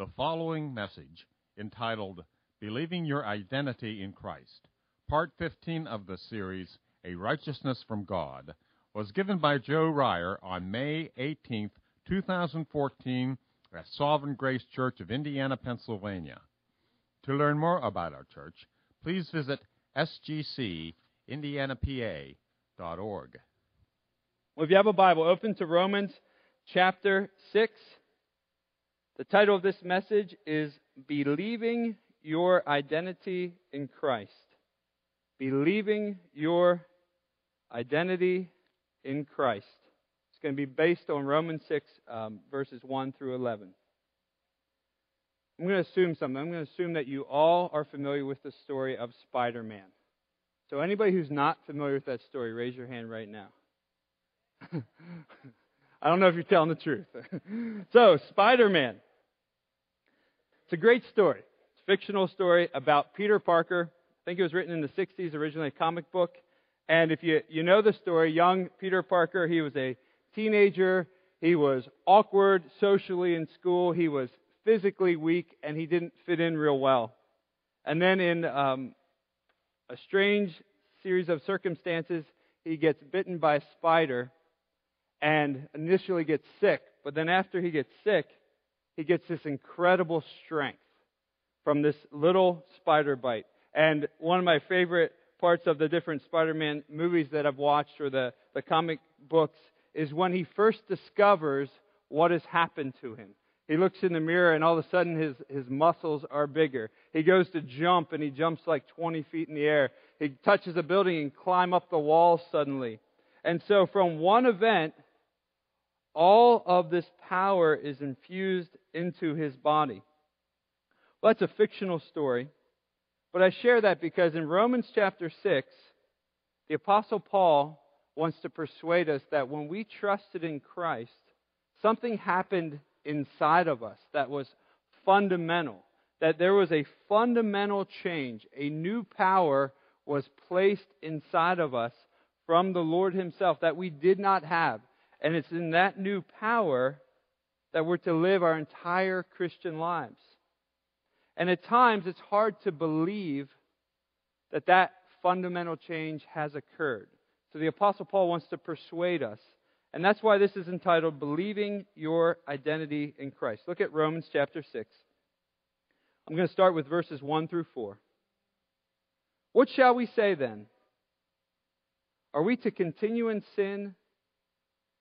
the following message entitled Believing Your Identity in Christ, part 15 of the series, A Righteousness from God, was given by Joe Ryer on May 18, 2014, at Sovereign Grace Church of Indiana, Pennsylvania. To learn more about our church, please visit sgcindianapa.org. Well, if you have a Bible, open to Romans chapter 6. The title of this message is Believing Your Identity in Christ. Believing Your Identity in Christ. It's going to be based on Romans 6, um, verses 1 through 11. I'm going to assume something. I'm going to assume that you all are familiar with the story of Spider Man. So, anybody who's not familiar with that story, raise your hand right now. I don't know if you're telling the truth. so, Spider Man. It's a great story. It's a fictional story about Peter Parker. I think it was written in the 60s, originally a comic book. And if you, you know the story, young Peter Parker, he was a teenager. He was awkward socially in school. He was physically weak, and he didn't fit in real well. And then, in um, a strange series of circumstances, he gets bitten by a spider and initially gets sick. But then, after he gets sick, he gets this incredible strength from this little spider bite. And one of my favorite parts of the different Spider Man movies that I've watched or the, the comic books is when he first discovers what has happened to him. He looks in the mirror and all of a sudden his, his muscles are bigger. He goes to jump and he jumps like 20 feet in the air. He touches a building and climb up the wall suddenly. And so from one event, all of this power is infused into his body. Well, that's a fictional story, but I share that because in Romans chapter 6, the Apostle Paul wants to persuade us that when we trusted in Christ, something happened inside of us that was fundamental. That there was a fundamental change. A new power was placed inside of us from the Lord Himself that we did not have. And it's in that new power that we're to live our entire Christian lives. And at times it's hard to believe that that fundamental change has occurred. So the Apostle Paul wants to persuade us. And that's why this is entitled Believing Your Identity in Christ. Look at Romans chapter 6. I'm going to start with verses 1 through 4. What shall we say then? Are we to continue in sin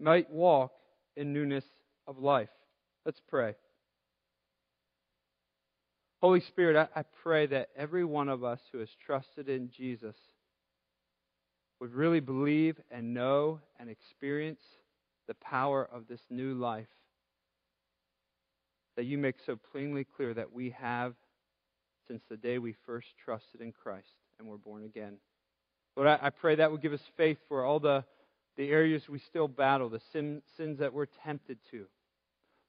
might walk in newness of life. Let's pray. Holy Spirit, I, I, pray that every one of us who has trusted in Jesus would really believe and know and experience the power of this new life that you make so plainly clear that we have since the day we first trusted in Christ and were born again. Lord, I, I pray that would give us faith for all the the areas we still battle, the sin, sins that we're tempted to.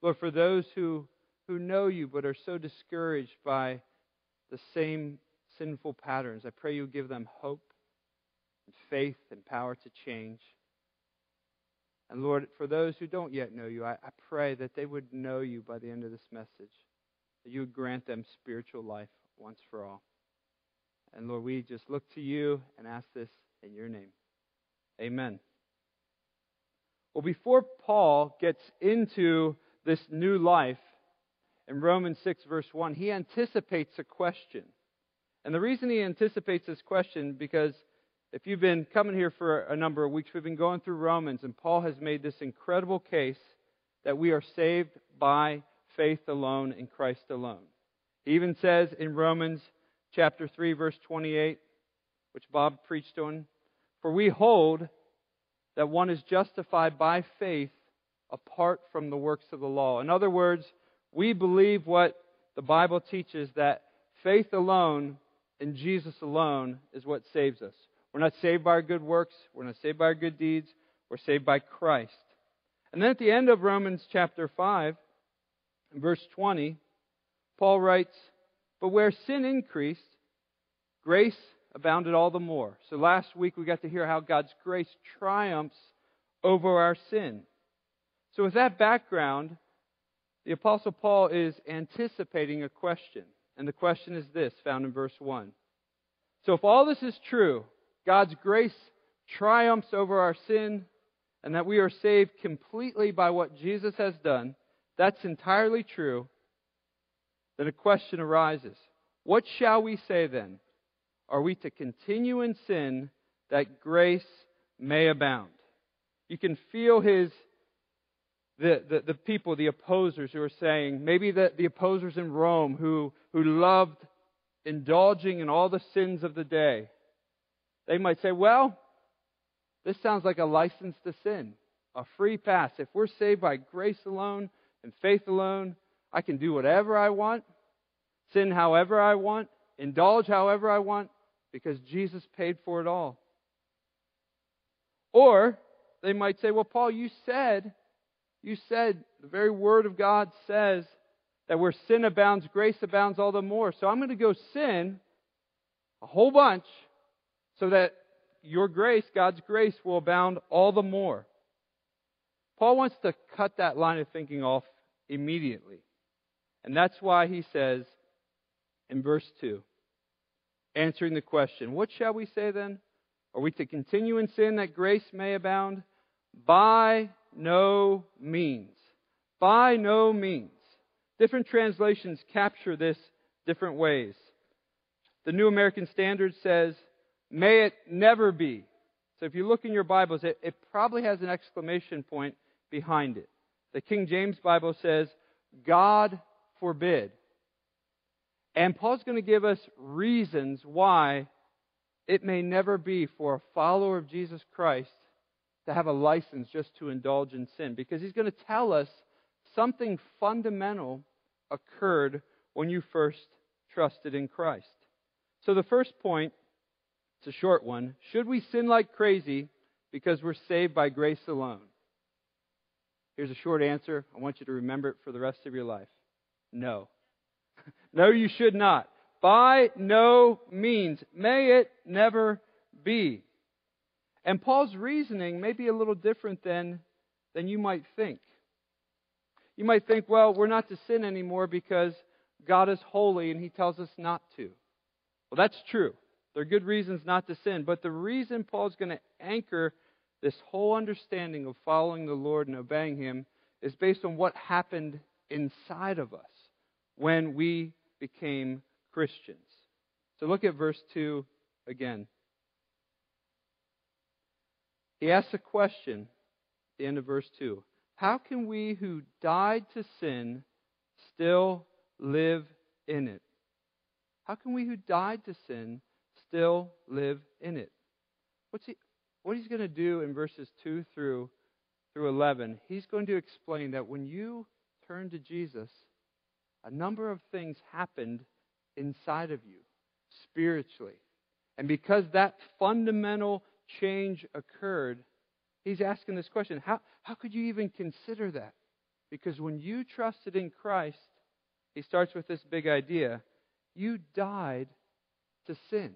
Lord, for those who, who know you but are so discouraged by the same sinful patterns, I pray you give them hope and faith and power to change. And Lord, for those who don't yet know you, I, I pray that they would know you by the end of this message, that you would grant them spiritual life once for all. And Lord, we just look to you and ask this in your name. Amen. Well, before Paul gets into this new life in Romans 6, verse 1, he anticipates a question. And the reason he anticipates this question, because if you've been coming here for a number of weeks, we've been going through Romans, and Paul has made this incredible case that we are saved by faith alone in Christ alone. He even says in Romans chapter 3, verse 28, which Bob preached on, For we hold that one is justified by faith apart from the works of the law. In other words, we believe what the Bible teaches that faith alone in Jesus alone is what saves us. We're not saved by our good works, we're not saved by our good deeds, we're saved by Christ. And then at the end of Romans chapter 5, verse 20, Paul writes, But where sin increased, grace abounded all the more. So last week we got to hear how God's grace triumphs over our sin. So with that background, the Apostle Paul is anticipating a question. And the question is this, found in verse 1. So if all this is true, God's grace triumphs over our sin, and that we are saved completely by what Jesus has done, that's entirely true, then a question arises. What shall we say then? Are we to continue in sin that grace may abound? You can feel his the, the, the, people, the opposers who are saying, maybe the, the opposers in Rome who, who loved indulging in all the sins of the day, they might say, well, this sounds like a license to sin, a free pass. If we're saved by grace alone and faith alone, I can do whatever I want, sin however I want, indulge however I want, because Jesus paid for it all. Or they might say, well, Paul, you said, you said, the very word of God says that where sin abounds, grace abounds all the more. So I'm going to go sin a whole bunch so that your grace, God's grace, will abound all the more. Paul wants to cut that line of thinking off immediately. And that's why he says in verse 2, answering the question, What shall we say then? Are we to continue in sin that grace may abound? By no means. By no means. Different translations capture this different ways. The New American Standard says, May it never be. So if you look in your Bibles, it, it probably has an exclamation point behind it. The King James Bible says, God forbid. And Paul's going to give us reasons why it may never be for a follower of Jesus Christ to have a license just to indulge in sin. Because he's going to tell us something fundamental occurred when you first trusted in Christ. So the first point it's a short one. Should we sin like crazy because we're saved by grace alone? Here's a short answer. I want you to remember it for the rest of your life. No. no, you should not. By no means. May it never be. And Paul's reasoning may be a little different than, than you might think. You might think, well, we're not to sin anymore because God is holy and he tells us not to. Well, that's true. There are good reasons not to sin. But the reason Paul's going to anchor this whole understanding of following the Lord and obeying Him is based on what happened inside of us when we became Christians. So look at verse 2 again. He asks a question at the end of verse 2 How can we who died to sin still live in it? How can we who died to sin still live in it. What's he, what he's going to do in verses 2 through, through 11, he's going to explain that when you turn to Jesus, a number of things happened inside of you spiritually. And because that fundamental change occurred, he's asking this question how, how could you even consider that? Because when you trusted in Christ, he starts with this big idea you died to sin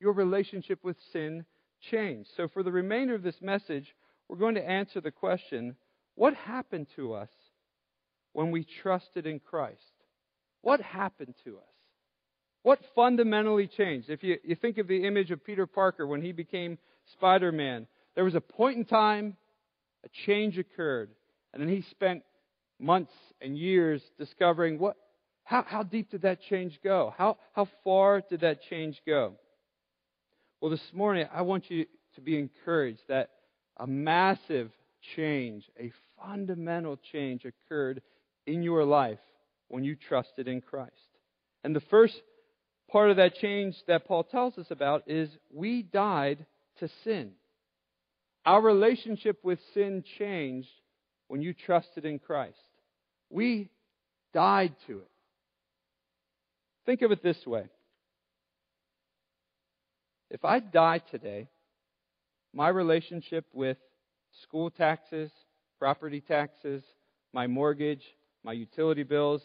your relationship with sin changed. So, for the remainder of this message, we're going to answer the question what happened to us when we trusted in Christ? What happened to us? What fundamentally changed? If you, you think of the image of Peter Parker when he became Spider Man, there was a point in time, a change occurred, and then he spent months and years discovering what, how, how deep did that change go? How, how far did that change go? Well, this morning, I want you to be encouraged that a massive change, a fundamental change occurred in your life when you trusted in Christ. And the first part of that change that Paul tells us about is we died to sin. Our relationship with sin changed when you trusted in Christ. We died to it. Think of it this way. If I die today, my relationship with school taxes, property taxes, my mortgage, my utility bills,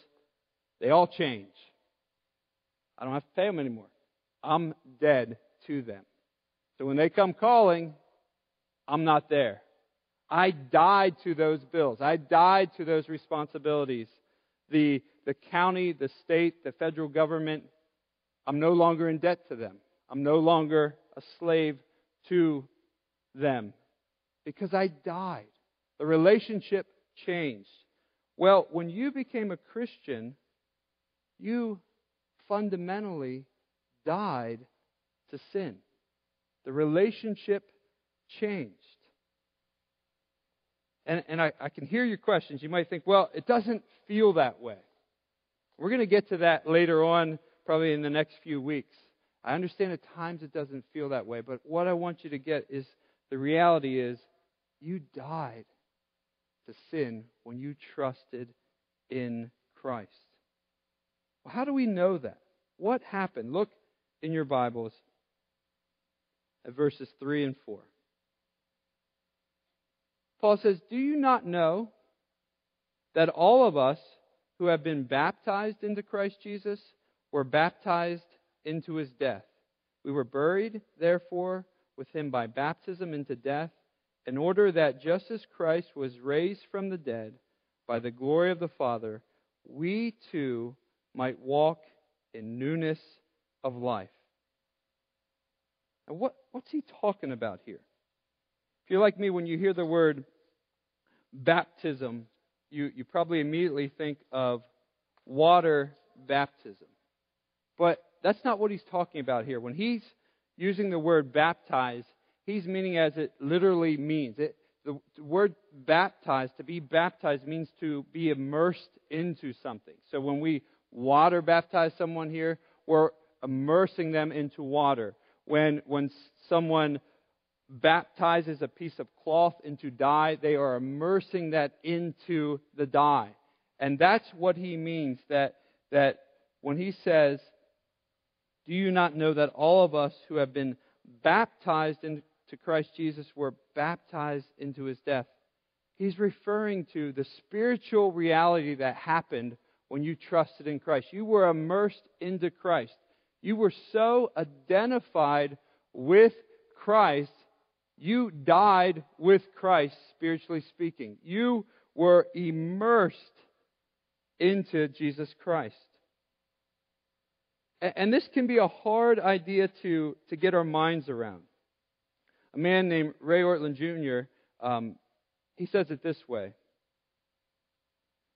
they all change. I don't have to pay them anymore. I'm dead to them. So when they come calling, I'm not there. I died to those bills. I died to those responsibilities. The, the county, the state, the federal government, I'm no longer in debt to them. I'm no longer a slave to them because I died. The relationship changed. Well, when you became a Christian, you fundamentally died to sin. The relationship changed. And, and I, I can hear your questions. You might think, well, it doesn't feel that way. We're going to get to that later on, probably in the next few weeks. I understand at times it doesn't feel that way, but what I want you to get is the reality is you died to sin when you trusted in Christ. Well, how do we know that? What happened? Look in your Bibles at verses 3 and 4. Paul says, Do you not know that all of us who have been baptized into Christ Jesus were baptized into his death? We were buried, therefore, with him by baptism into death, in order that just as Christ was raised from the dead by the glory of the Father, we too might walk in newness of life. What, what's he talking about here? If you're like me, when you hear the word baptism, you, you probably immediately think of water baptism. But that's not what he's talking about here. When he's using the word baptize, he's meaning as it literally means. It, the word baptized, to be baptized, means to be immersed into something. So when we water baptize someone here, we're immersing them into water. When, when someone baptizes a piece of cloth into dye, they are immersing that into the dye. And that's what he means that, that when he says, Do you not know that all of us who have been baptized into Christ Jesus were baptized into his death? He's referring to the spiritual reality that happened when you trusted in Christ. You were immersed into Christ. You were so identified with Christ you died with Christ, spiritually speaking. You were immersed into Jesus Christ. And this can be a hard idea to, to get our minds around. A man named Ray Ortlund Jr., um, he says it this way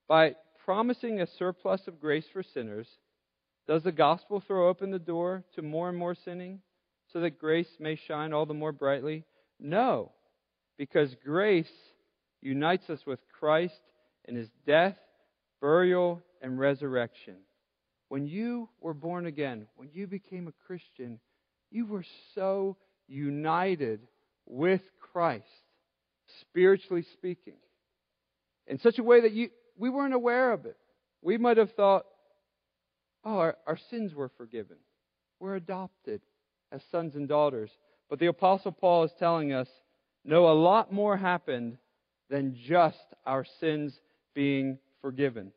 By promising a surplus of grace for sinners, does the gospel throw open the door to more and more sinning so that grace may shine all the more brightly? No, because grace unites us with Christ in his death, burial, and resurrection. When you were born again, when you became a Christian, you were so united with Christ, spiritually speaking, in such a way that you, we weren't aware of it. We might have thought, oh, our, our sins were forgiven. We're adopted as sons and daughters. But the Apostle Paul is telling us no, a lot more happened than just our sins being forgiven.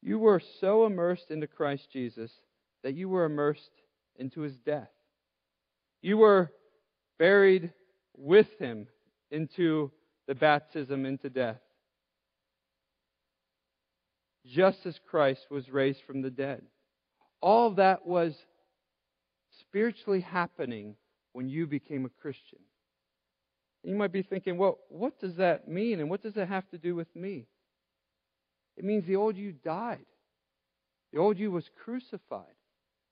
You were so immersed into Christ Jesus that you were immersed into his death. You were buried with him into the baptism into death. Just as Christ was raised from the dead. All that was spiritually happening when you became a Christian. You might be thinking, well, what does that mean and what does it have to do with me? It means the old you died. The old you was crucified.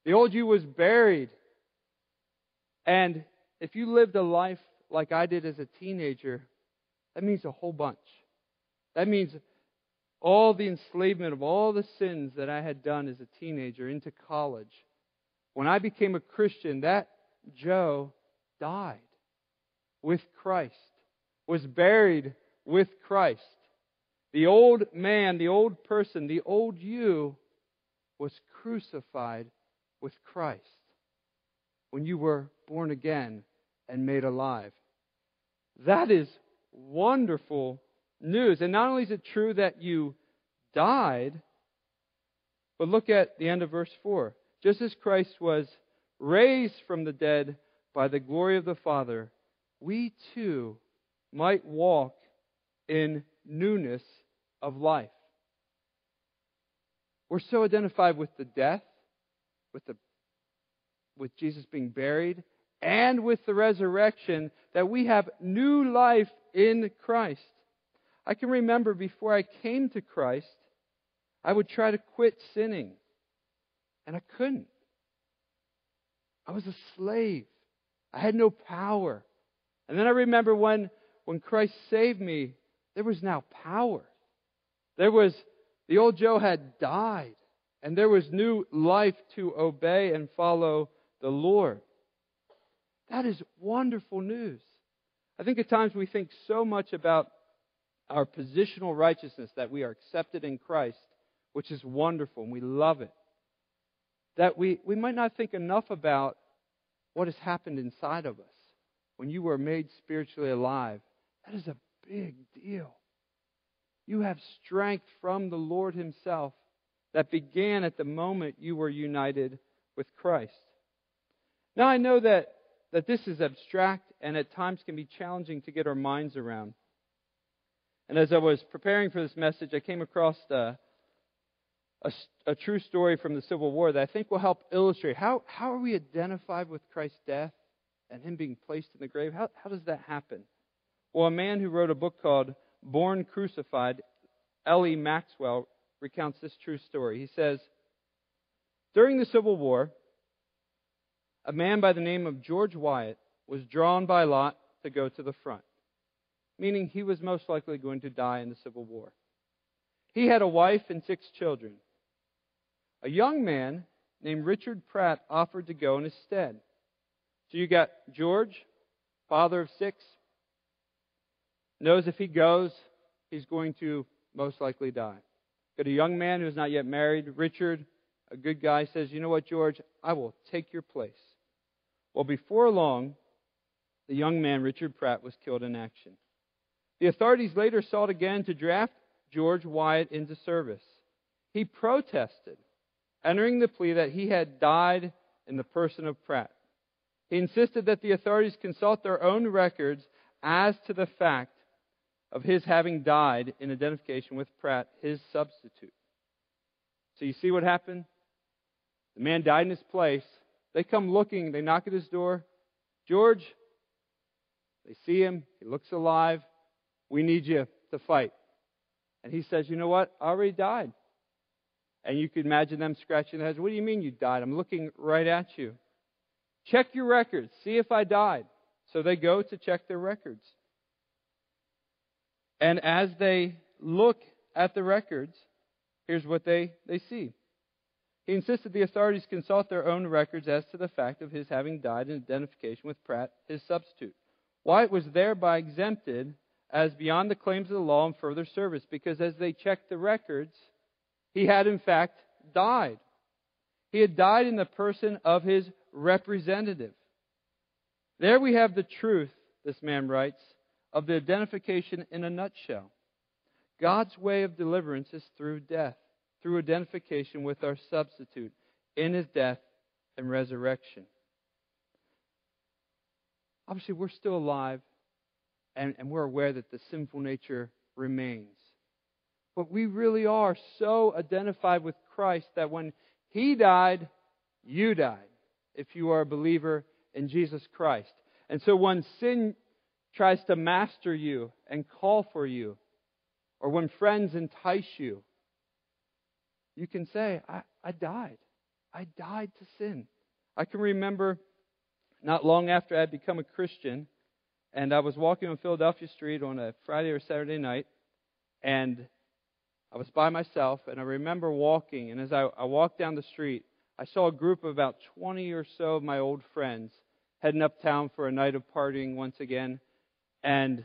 The old you was buried. And if you lived a life like I did as a teenager, that means a whole bunch. That means all the enslavement of all the sins that I had done as a teenager into college when I became a Christian, that Joe died with Christ, was buried with Christ. The old man, the old person, the old you was crucified with Christ when you were born again and made alive. That is wonderful news. And not only is it true that you died, but look at the end of verse 4. Just as Christ was raised from the dead by the glory of the Father, we too might walk in newness of life. We're so identified with the death, with the with Jesus being buried, and with the resurrection that we have new life in Christ. I can remember before I came to Christ, I would try to quit sinning, and I couldn't. I was a slave. I had no power. And then I remember when, when Christ saved me, there was now power. There was, the old Joe had died, and there was new life to obey and follow the Lord. That is wonderful news. I think at times we think so much about our positional righteousness that we are accepted in Christ, which is wonderful and we love it, that we, we might not think enough about what has happened inside of us when you were made spiritually alive. That is a big deal. You have strength from the Lord Himself that began at the moment you were united with Christ. Now, I know that, that this is abstract and at times can be challenging to get our minds around. And as I was preparing for this message, I came across a, a, a, true story from the Civil War that I think will help illustrate how, how are we identified with Christ's death and Him being placed in the grave? How, how does that happen? Well, a man who wrote a book called Born Crucified, L.E. Maxwell, recounts this true story. He says, During the Civil War, a man by the name of George Wyatt was drawn by lot to go to the front, meaning he was most likely going to die in the Civil War. He had a wife and six children. A young man named Richard Pratt offered to go in his stead. So you got George, father of six, knows if he goes, he's going to most likely die. Got a young man who's not yet married, Richard, a good guy, says, You know what, George? I will take your place. Well, before long, the young man, Richard Pratt, was killed in action. The authorities later sought again to draft George Wyatt into service. He protested, entering the plea that he had died in the person of Pratt. He insisted that the authorities consult their own records as to the fact of his having died in identification with Pratt, his substitute. So you see what happened? The man died in his place. They come looking, they knock at his door. George, they see him, he looks alive. We need you to fight. And he says, You know what? I already died. And you could imagine them scratching their heads. What do you mean you died? I'm looking right at you. Check your records. See if I died. So they go to check their records. And as they look at the records, here's what they, they see. He insisted the authorities consult their own records as to the fact of his having died in identification with Pratt, his substitute. Wyatt was thereby exempted as beyond the claims of the law and further service, because as they checked the records, he had in fact died. He had died in the person of his representative. There we have the truth, this man writes, of the identification in a nutshell. God's way of deliverance is through death through identification with our substitute in his death and resurrection. Obviously, we're still alive and, and we're aware that the sinful nature remains. But we really are so identified with Christ that when he died, you died, if you are a believer in Jesus Christ. And so when sin tries to master you and call for you, or when friends entice you, you can say, I, I died. I died to sin. I can remember not long after I had become a Christian, and I was walking on Philadelphia Street on a Friday or Saturday night, and I was by myself, and I remember walking, and as I, I walked down the street, I saw a group of about 20 or so of my old friends heading uptown for a night of partying once again. And,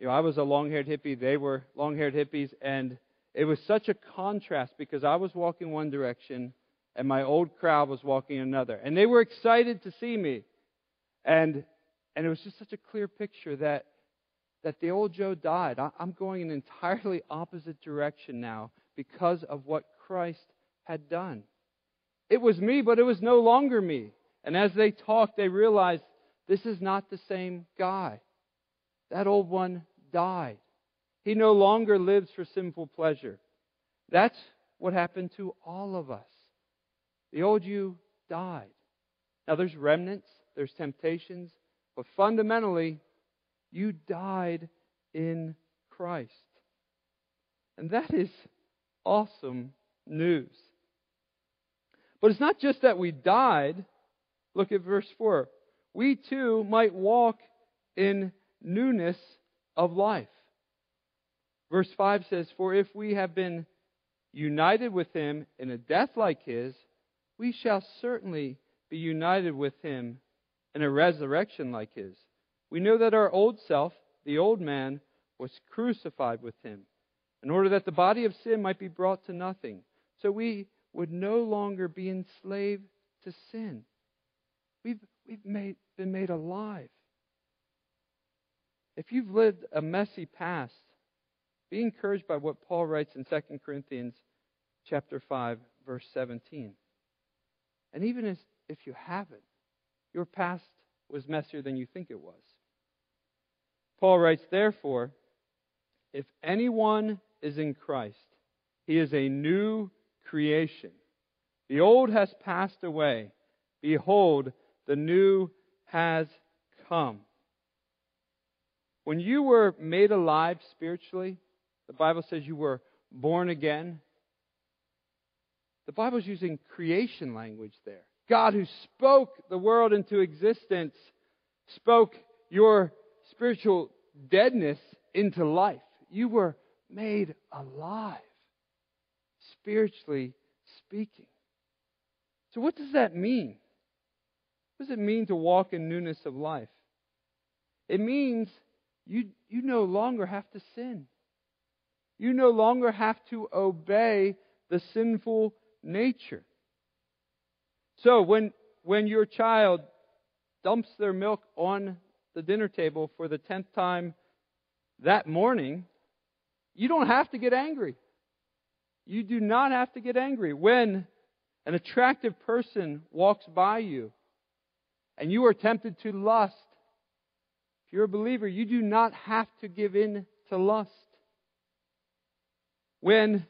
you know, I was a long haired hippie, they were long haired hippies, and it was such a contrast because I was walking one direction and my old crowd was walking another. And they were excited to see me. And, and it was just such a clear picture that, that the old Joe died. I, I'm going in an entirely opposite direction now because of what Christ had done. It was me, but it was no longer me. And as they talked, they realized this is not the same guy. That old one died. He no longer lives for sinful pleasure. That's what happened to all of us. The old you died. Now there's remnants, there's temptations, but fundamentally, you died in Christ. And that is awesome news. But it's not just that we died. Look at verse 4. We too might walk in newness of life. Verse 5 says, For if we have been united with him in a death like his, we shall certainly be united with him in a resurrection like his. We know that our old self, the old man, was crucified with him, in order that the body of sin might be brought to nothing, so we would no longer be enslaved to sin. We've, we've made, been made alive. If you've lived a messy past, be encouraged by what Paul writes in 2 Corinthians chapter 5 verse 17. And even if you haven't, your past was messier than you think it was. Paul writes, Therefore, if anyone is in Christ, he is a new creation. The old has passed away. Behold, the new has come. When you were made alive spiritually, the Bible says you were born again. The Bible's using creation language there. God, who spoke the world into existence, spoke your spiritual deadness into life. You were made alive, spiritually speaking. So, what does that mean? What does it mean to walk in newness of life? It means you, you no longer have to sin. You no longer have to obey the sinful nature. So when, when your child dumps their milk on the dinner table for the tenth time that morning, you don't have to get angry. You do not have to get angry. When an attractive person walks by you and you are tempted to lust, if you're a believer, you do not have to give in to lust. When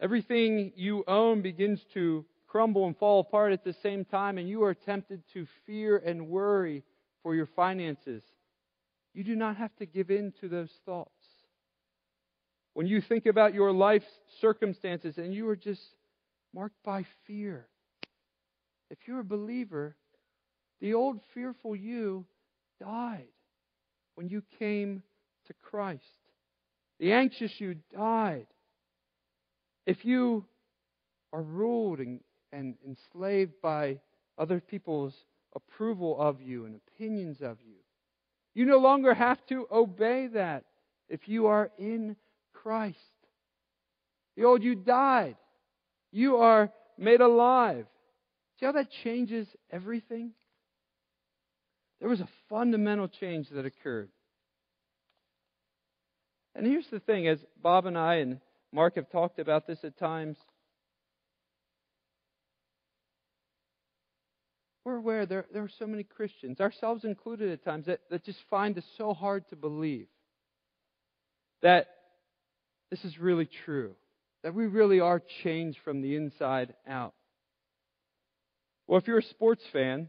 everything you own begins to crumble and fall apart at the same time, and you are tempted to fear and worry for your finances, you do not have to give in to those thoughts. When you think about your life's circumstances and you are just marked by fear, if you're a believer, the old fearful you died when you came to Christ. The anxious you died. If you are ruled and, and enslaved by other people's approval of you and opinions of you, you no longer have to obey that if you are in Christ. The old you died. You are made alive. See how that changes everything? There was a fundamental change that occurred. And here's the thing as Bob and I and Mark have talked about this at times, we're aware there, there are so many Christians, ourselves included at times, that, that just find it so hard to believe that this is really true, that we really are changed from the inside out. Well, if you're a sports fan,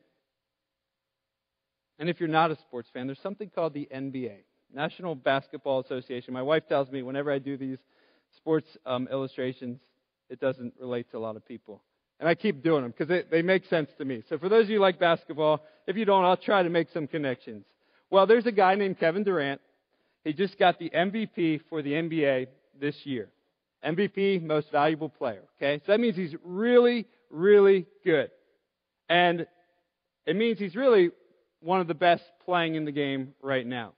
and if you're not a sports fan, there's something called the NBA. National Basketball Association. My wife tells me whenever I do these sports um, illustrations, it doesn't relate to a lot of people. And I keep doing them because they, they make sense to me. So for those of you who like basketball, if you don't, I'll try to make some connections. Well, there's a guy named Kevin Durant. He just got the MVP for the NBA this year. MVP, most valuable player. Okay? So that means he's really, really good. And it means he's really one of the best playing in the game right now.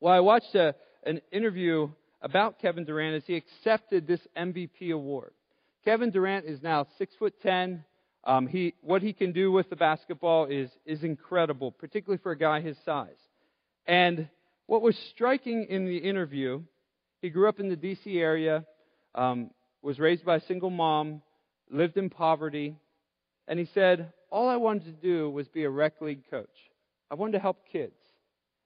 Well, I watched a, an interview about Kevin Durant as he accepted this MVP award. Kevin Durant is now six foot ten. Um, he, what he can do with the basketball is, is incredible, particularly for a guy his size. And what was striking in the interview, he grew up in the D.C. area, um, was raised by a single mom, lived in poverty, and he said, All I wanted to do was be a rec league coach. I wanted to help kids.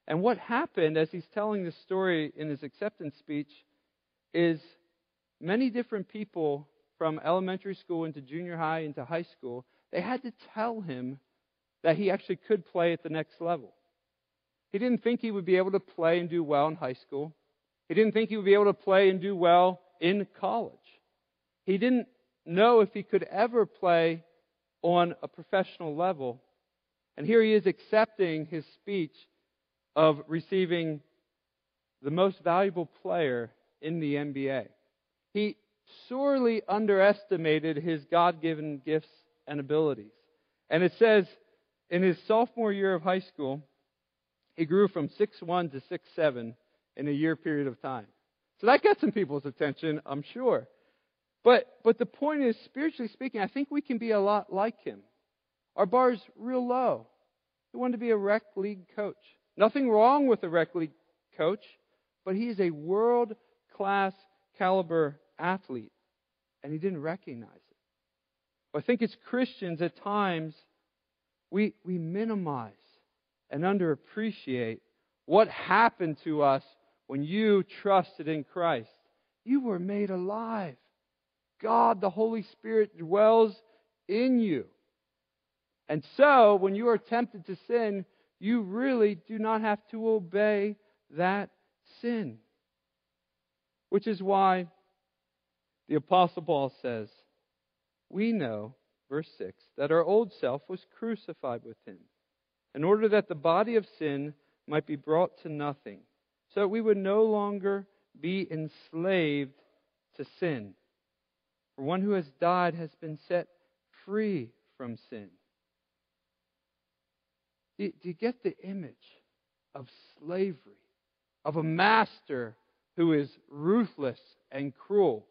And what happened as he's telling this story in his acceptance speech is many different people from elementary school into junior high into high school, they had to tell him that he actually could play at the next level. He didn't think he would be able to play and do well in high school. He didn't think he would be able to play and do well in college. He didn't know if he could ever play on a professional level. And here he is accepting his speech of receiving the most valuable player in the NBA. He sorely underestimated his God given gifts and abilities. And it says in his sophomore year of high school, he grew from 6'1 to 6'7 in a year period of time. So that got some people's attention, I'm sure. But, but the point is, spiritually speaking, I think we can be a lot like him. Our bar's real low. He wanted to be a rec league coach. Nothing wrong with a rec league coach, but he is a world class caliber athlete, and he didn't recognize it. I think as Christians, at times, we, we minimize and underappreciate what happened to us when you trusted in Christ. You were made alive. God, the Holy Spirit, dwells in you. And so, when you are tempted to sin, you really do not have to obey that sin. Which is why the Apostle Paul says, We know, verse 6, that our old self was crucified with him, in order that the body of sin might be brought to nothing, so that we would no longer be enslaved to sin. For one who has died has been set free from sin. Do you get the image of slavery, of a master who is ruthless and cruel?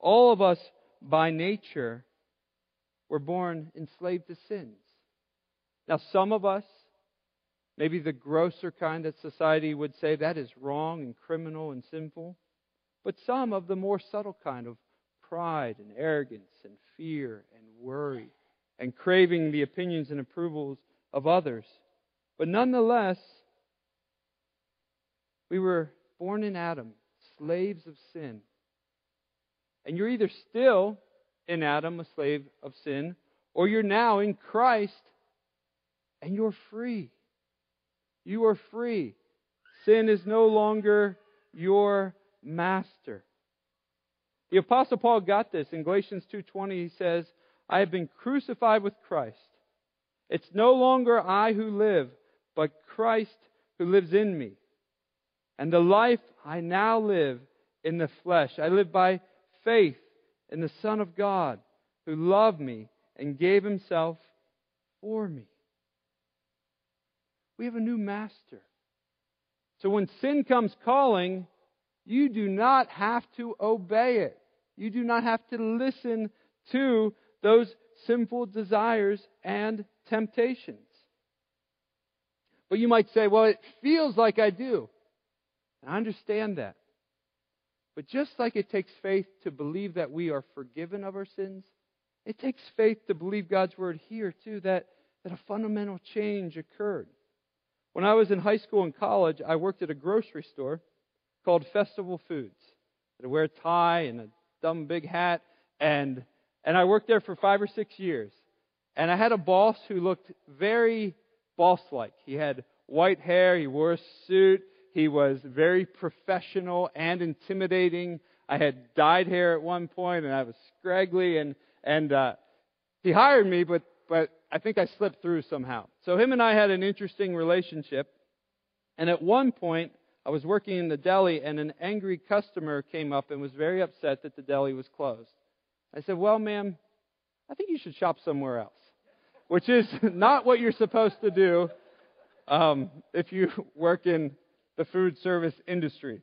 All of us, by nature, were born enslaved to sins. Now, some of us, maybe the grosser kind that society would say that is wrong and criminal and sinful, but some of the more subtle kind of pride and arrogance and fear and worry and craving the opinions and approvals of others. But nonetheless, we were born in Adam, slaves of sin. And you're either still in Adam, a slave of sin, or you're now in Christ and you're free. You are free. Sin is no longer your master. The apostle Paul got this in Galatians 2:20 he says, "I have been crucified with Christ. It's no longer I who live, but Christ who lives in me. And the life I now live in the flesh, I live by faith in the Son of God who loved me and gave himself for me. We have a new master. So when sin comes calling, you do not have to obey it. You do not have to listen to those sinful desires and temptations. You might say, well, it feels like I do. And I understand that. But just like it takes faith to believe that we are forgiven of our sins, it takes faith to believe God's word here, too, that, that a fundamental change occurred. When I was in high school and college, I worked at a grocery store called Festival Foods. I'd wear a tie and a dumb big hat, and, and I worked there for five or six years. And I had a boss who looked very boss like. He had white hair, he wore a suit, he was very professional and intimidating. I had dyed hair at one point, and I was scraggly, and and uh, he hired me, but but I think I slipped through somehow. So him and I had an interesting relationship. And at one point, I was working in the deli, and an angry customer came up and was very upset that the deli was closed. I said, "Well, ma'am, I think you should shop somewhere else," which is not what you're supposed to do um, if you work in the food service industry.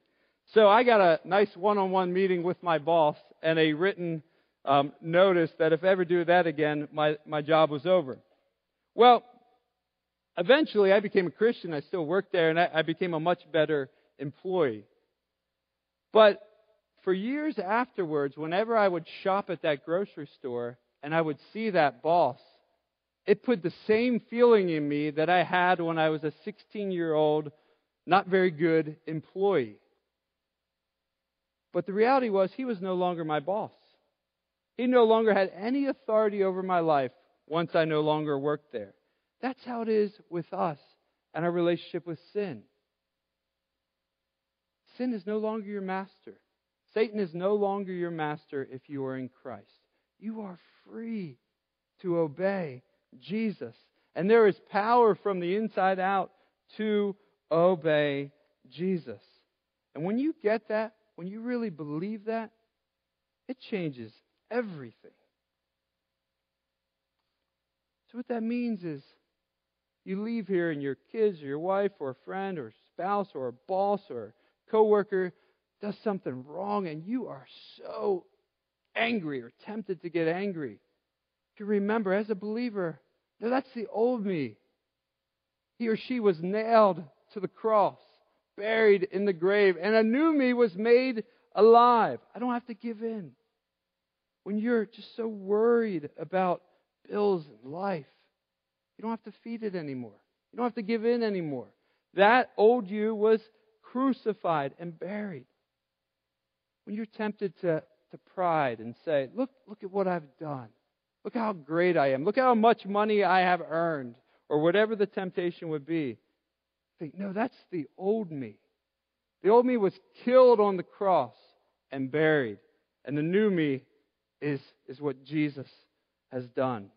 So I got a nice one on one meeting with my boss and a written um, notice that if I ever do that again, my, my job was over. Well, eventually I became a Christian. I still worked there and I, I became a much better employee. But for years afterwards, whenever I would shop at that grocery store and I would see that boss, it put the same feeling in me that I had when I was a 16 year old, not very good employee. But the reality was, he was no longer my boss. He no longer had any authority over my life once I no longer worked there. That's how it is with us and our relationship with sin. Sin is no longer your master. Satan is no longer your master if you are in Christ. You are free to obey Jesus. And there is power from the inside out to obey Jesus. And when you get that, when you really believe that, it changes everything. So, what that means is you leave here and your kids or your wife or a friend or spouse or a boss or a coworker does something wrong and you are so angry or tempted to get angry. You remember, as a believer, that's the old me. He or she was nailed to the cross, buried in the grave, and a new me was made alive. I don't have to give in. When you're just so worried about bills and life, you don't have to feed it anymore. You don't have to give in anymore. That old you was crucified and buried. When you're tempted to, to pride and say, look, look at what I've done. Look how great I am. Look how much money I have earned, or whatever the temptation would be. Think, no, that's the old me. The old me was killed on the cross and buried. And the new me is, is what Jesus has done.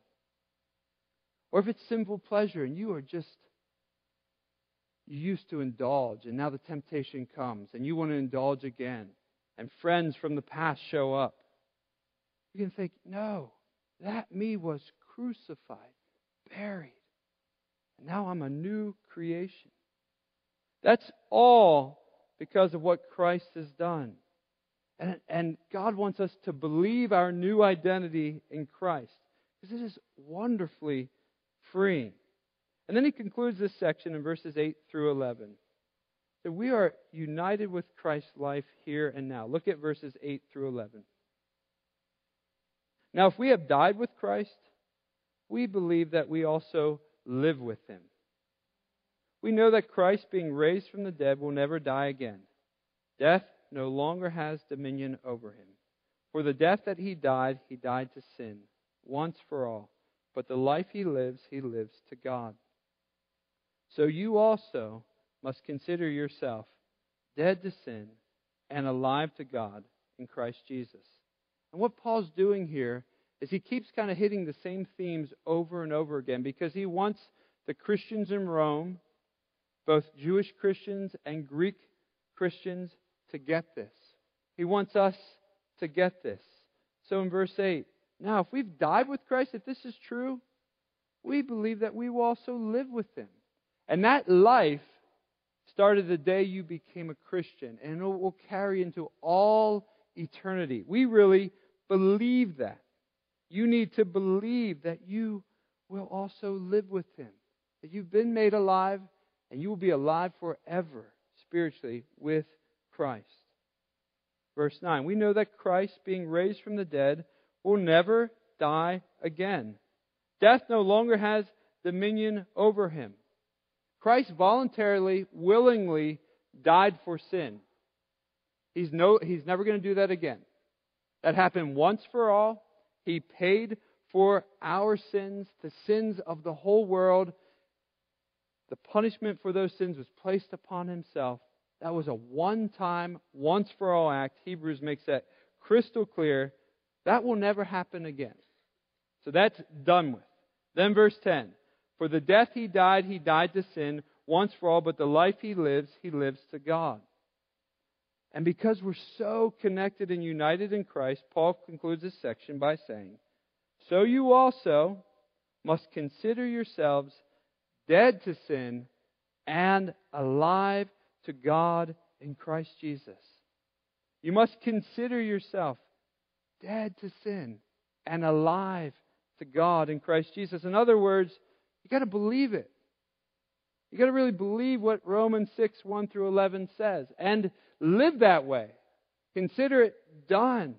Or if it's simple pleasure and you are just, you used to indulge and now the temptation comes and you want to indulge again and friends from the past show up, you can think, no, that me was crucified, buried, and now I'm a new creation. That's all because of what Christ has done. And, and God wants us to believe our new identity in Christ because it is wonderfully freeing. And then he concludes this section in verses 8 through 11. That we are united with Christ's life here and now. Look at verses 8 through 11. Now, if we have died with Christ, we believe that we also live with him. We know that Christ, being raised from the dead, will never die again. Death no longer has dominion over him. For the death that he died, he died to sin, once for all. But the life he lives, he lives to God. So you also must consider yourself dead to sin and alive to God in Christ Jesus. And what Paul's doing here is he keeps kind of hitting the same themes over and over again because he wants the Christians in Rome, both Jewish Christians and Greek Christians, to get this. He wants us to get this. So in verse 8, now if we've died with Christ, if this is true, we believe that we will also live with him. And that life started the day you became a Christian, and it will carry into all eternity. We really believe that. You need to believe that you will also live with him, that you've been made alive, and you will be alive forever spiritually with Christ. Verse 9 We know that Christ, being raised from the dead, will never die again. Death no longer has dominion over him. Christ voluntarily, willingly died for sin. He's, no, he's never going to do that again. That happened once for all. He paid for our sins, the sins of the whole world. The punishment for those sins was placed upon himself. That was a one time, once for all act. Hebrews makes that crystal clear. That will never happen again. So that's done with. Then verse 10 For the death he died, he died to sin once for all, but the life he lives, he lives to God. And because we're so connected and united in Christ, Paul concludes this section by saying, So you also must consider yourselves dead to sin and alive to God in Christ Jesus. You must consider yourself dead to sin and alive to God in Christ Jesus. In other words, you got to believe it. You got to really believe what Romans 6, 1 through 11 says and live that way. Consider it done.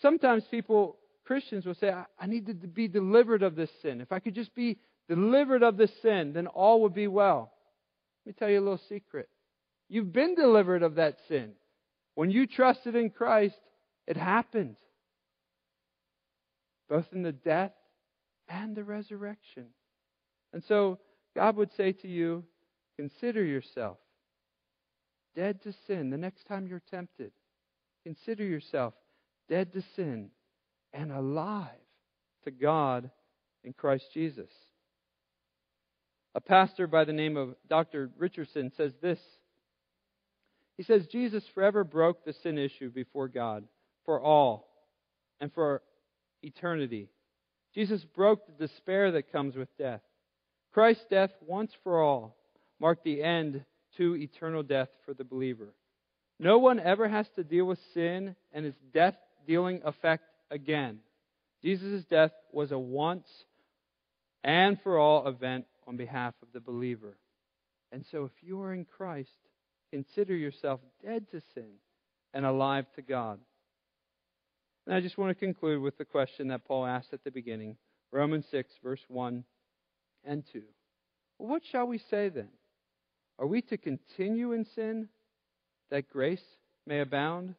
Sometimes people, Christians, will say, I, I need to be delivered of this sin. If I could just be delivered of this sin, then all would be well. Let me tell you a little secret. You've been delivered of that sin. When you trusted in Christ, it happened. Both in the death and the resurrection. And so God would say to you, consider yourself dead to sin the next time you're tempted. Consider yourself dead to sin and alive to God in Christ Jesus. A pastor by the name of Dr. Richardson says this. He says, Jesus forever broke the sin issue before God for all and for eternity. Jesus broke the despair that comes with death. Christ's death once for all marked the end to eternal death for the believer. No one ever has to deal with sin and its death dealing effect again. Jesus' death was a once and for all event on behalf of the believer. And so, if you are in Christ, consider yourself dead to sin and alive to God. And I just want to conclude with the question that Paul asked at the beginning Romans 6, verse 1 and 2. Well, what shall we say then? Are we to continue in sin that grace may abound?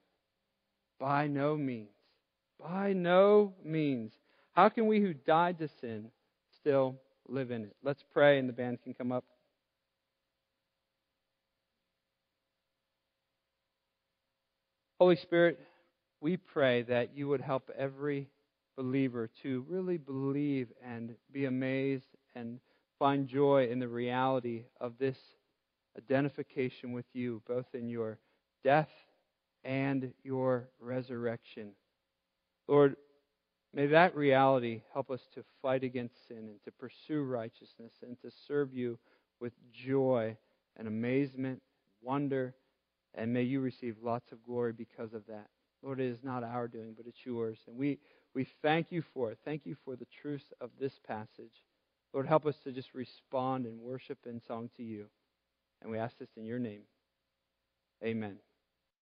By no means. By no means. How can we who died to sin still live in it? Let's pray, and the band can come up. Holy Spirit, we pray that you would help every believer to really believe and be amazed and find joy in the reality of this identification with you, both in your death and your resurrection. Lord, may that reality help us to fight against sin and to pursue righteousness and to serve you with joy and amazement, wonder, and may you receive lots of glory because of that. Lord, it is not our doing, but it's yours. And we, we thank you for it. Thank you for the truth of this passage. Lord, help us to just respond in worship and song to you. And we ask this in your name. Amen.